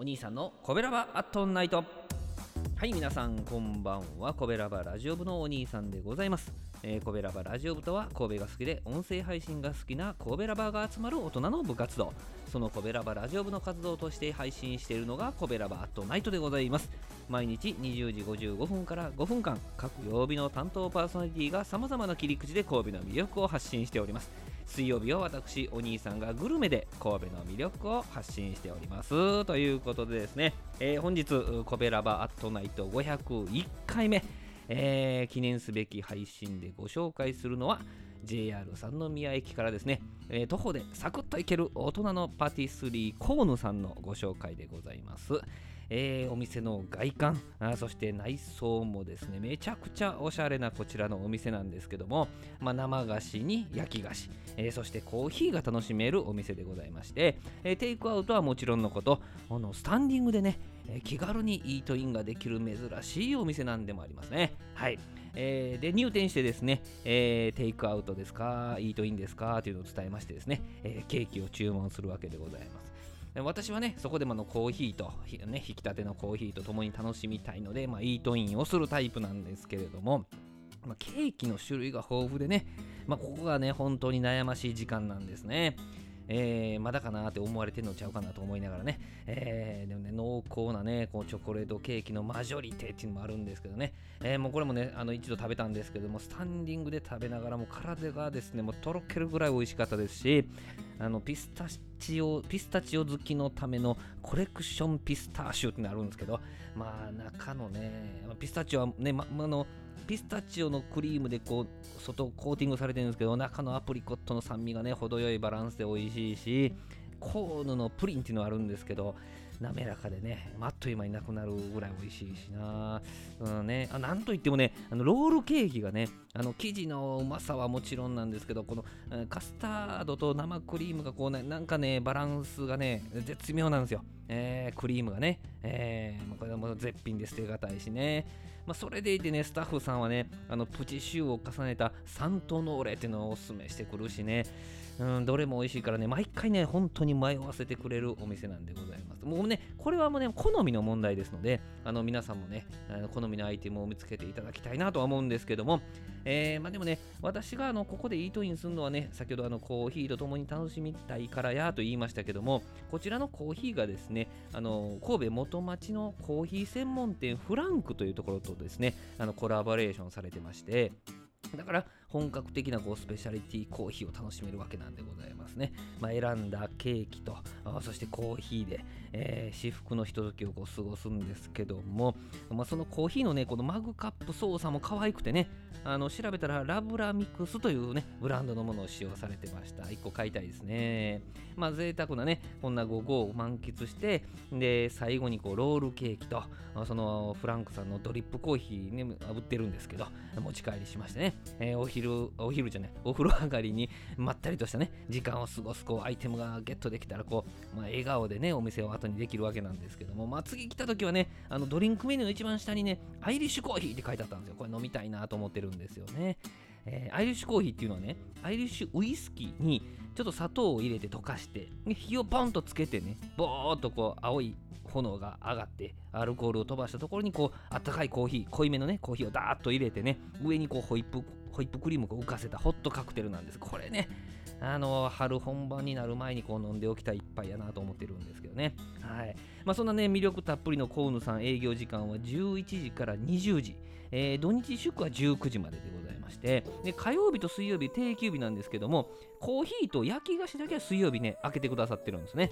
お兄さんのコベラバアットナイト。はい皆さんこんばんは。コベラバラジオ部のお兄さんでございます、えー、コベラバラジオ部とは神戸が好きで音声配信が好きな神戸ラバーが集まる大人の部活動。そのコベラバラジオ部の活動として配信しているのがコベラバアットナイトでございます。毎日20時55分から5分間各曜日の担当パーソナリティがさまざまな切り口で神戸の魅力を発信しております。水曜日は私お兄さんがグルメで神戸の魅力を発信しております。ということでですね、えー、本日コベラバアットナイト501回目、えー、記念すべき配信でご紹介するのは JR 三宮駅からですね、えー、徒歩でサクッと行ける大人のパティスリーコーヌさんのご紹介でございます。えー、お店の外観あそして内装もですねめちゃくちゃおしゃれなこちらのお店なんですけども、まあ、生菓子に焼き菓子、えー、そしてコーヒーが楽しめるお店でございまして、えー、テイクアウトはもちろんのことあのスタンディングでね、気軽にイートインができる珍しいお店なんでもありますねはいえー、で入店してですね、えー、テイクアウトですか、イートインですかというのを伝えましてですね、えー、ケーキを注文するわけでございます。私はね、そこでものコーヒーと、ね、引き立てのコーヒーと共に楽しみたいので、まあ、イートインをするタイプなんですけれども、まあ、ケーキの種類が豊富でね、まあ、ここがね、本当に悩ましい時間なんですね。えー、まだかなって思われてるのちゃうかなと思いながらね、えー、でもね、濃厚なね、こうチョコレートケーキのマジョリテっていうのもあるんですけどね、えー、もうこれもね、あの一度食べたんですけども、スタンディングで食べながらも体がですね、もうとろけるぐらい美味しかったですし、あのピスタチオ、ピスタチオ好きのためのコレクションピスターシュってなるんですけど、まあ中のね、ピスタチオはね、ま、あの、ピスタチオのクリームでこう外コーティングされてるんですけど中のアプリコットの酸味がね程よいバランスで美味しいしコーヌのプリンっていうのがあるんですけど滑らかでね、という間になくなるぐらい美味しいしな、うんね、あなんといってもね、あのロールケーキがね、あの生地のうまさはもちろんなんですけど、このカスタードと生クリームがこうね、なんかね、バランスがね、絶妙なんですよ。えー、クリームがね、えー、これも絶品で捨てがたいしね。まあ、それでいてね、スタッフさんはね、あのプチシューを重ねたサントノーレっていうのをおすすめしてくるしね、うん、どれも美味しいからね、毎回ね、本当に迷わせてくれるお店なんでございます。もうね、これはもうね、好みの問題ですので、あの皆さんもね、あの好みのアイテムを見つけていただきたいなとは思うんですけども、えー、まあ、でもね、私があのここでイートインするのはね、先ほどあのコーヒーと共に楽しみたいからやと言いましたけども、こちらのコーヒーがですね、あの神戸元町のコーヒー専門店フランクというところとですね、あのコラボレーションされてまして、だから本格的なこうスペシャリティコーヒーを楽しめるわけなんでございますね。まあ、選んだケーキと、そしてコーヒーで、えー、至福のひとときをこう過ごすんですけども、まあ、そのコーヒーのね、このマグカップ操作も可愛くてね、あの調べたらラブラミックスというね、ブランドのものを使用されてました。1個買いたいですね。まあ贅沢なね、こんな午後を満喫して、で、最後にこうロールケーキと、そのフランクさんのドリップコーヒーね、売ってるんですけど、持ち帰りしましてね、えー、お昼、昼お昼じゃない、お風呂上がりにまったりとしたね、時間を過ごすこうアイテムがゲットできたら、こう、まあ、笑顔でね、お店を後にできるわけなんですけども、まあ、次来た時はね、あのドリンクメニューの一番下にね、アイリッシュコーヒーって書いてあったんですよ。これ飲みたいなと思ってるんですよね。えー、アイリッシュコーヒーっていうのはね、アイリッシュウイスキーにちょっと砂糖を入れて溶かして、火をポンとつけてね、ボーっとこう青い炎が上がってアルコールを飛ばしたところにこうあったかいコーヒー濃いめのねコーヒーをダーッと入れてね上にこうホイップホイップクリームを浮かせたホットカクテルなんです。これね。あの春本番になる前にこう飲んでおきたい一杯やなと思ってるんですけどね。はい。まあそんなね魅力たっぷりのコウヌさん営業時間は11時から20時、えー、土日祝は19時まででございまして。で火曜日と水曜日定休日なんですけどもコーヒーと焼き菓子だけは水曜日ね開けてくださってるんですね。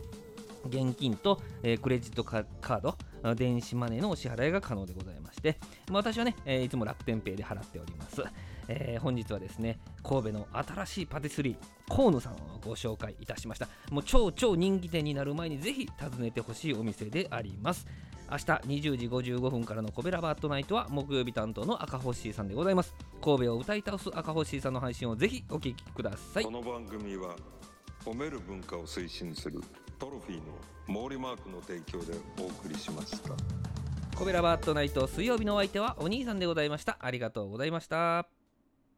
現金と、えー、クレジットカード、電子マネーのお支払いが可能でございまして、まあ、私はね、えー、いつも楽天ペイで払っております。えー、本日はですね、神戸の新しいパティスリー、河野さんをご紹介いたしました。もう超超人気店になる前にぜひ訪ねてほしいお店であります。明日20時55分からのコベラバットナイトは木曜日担当の赤星さんでございます。神戸を歌い倒す赤星さんの配信をぜひお聴きください。この番組は褒める文化を推進するトロフィーの毛利マークの提供でお送りしましたコベラバットナイト水曜日のお相手はお兄さんでございましたありがとうございました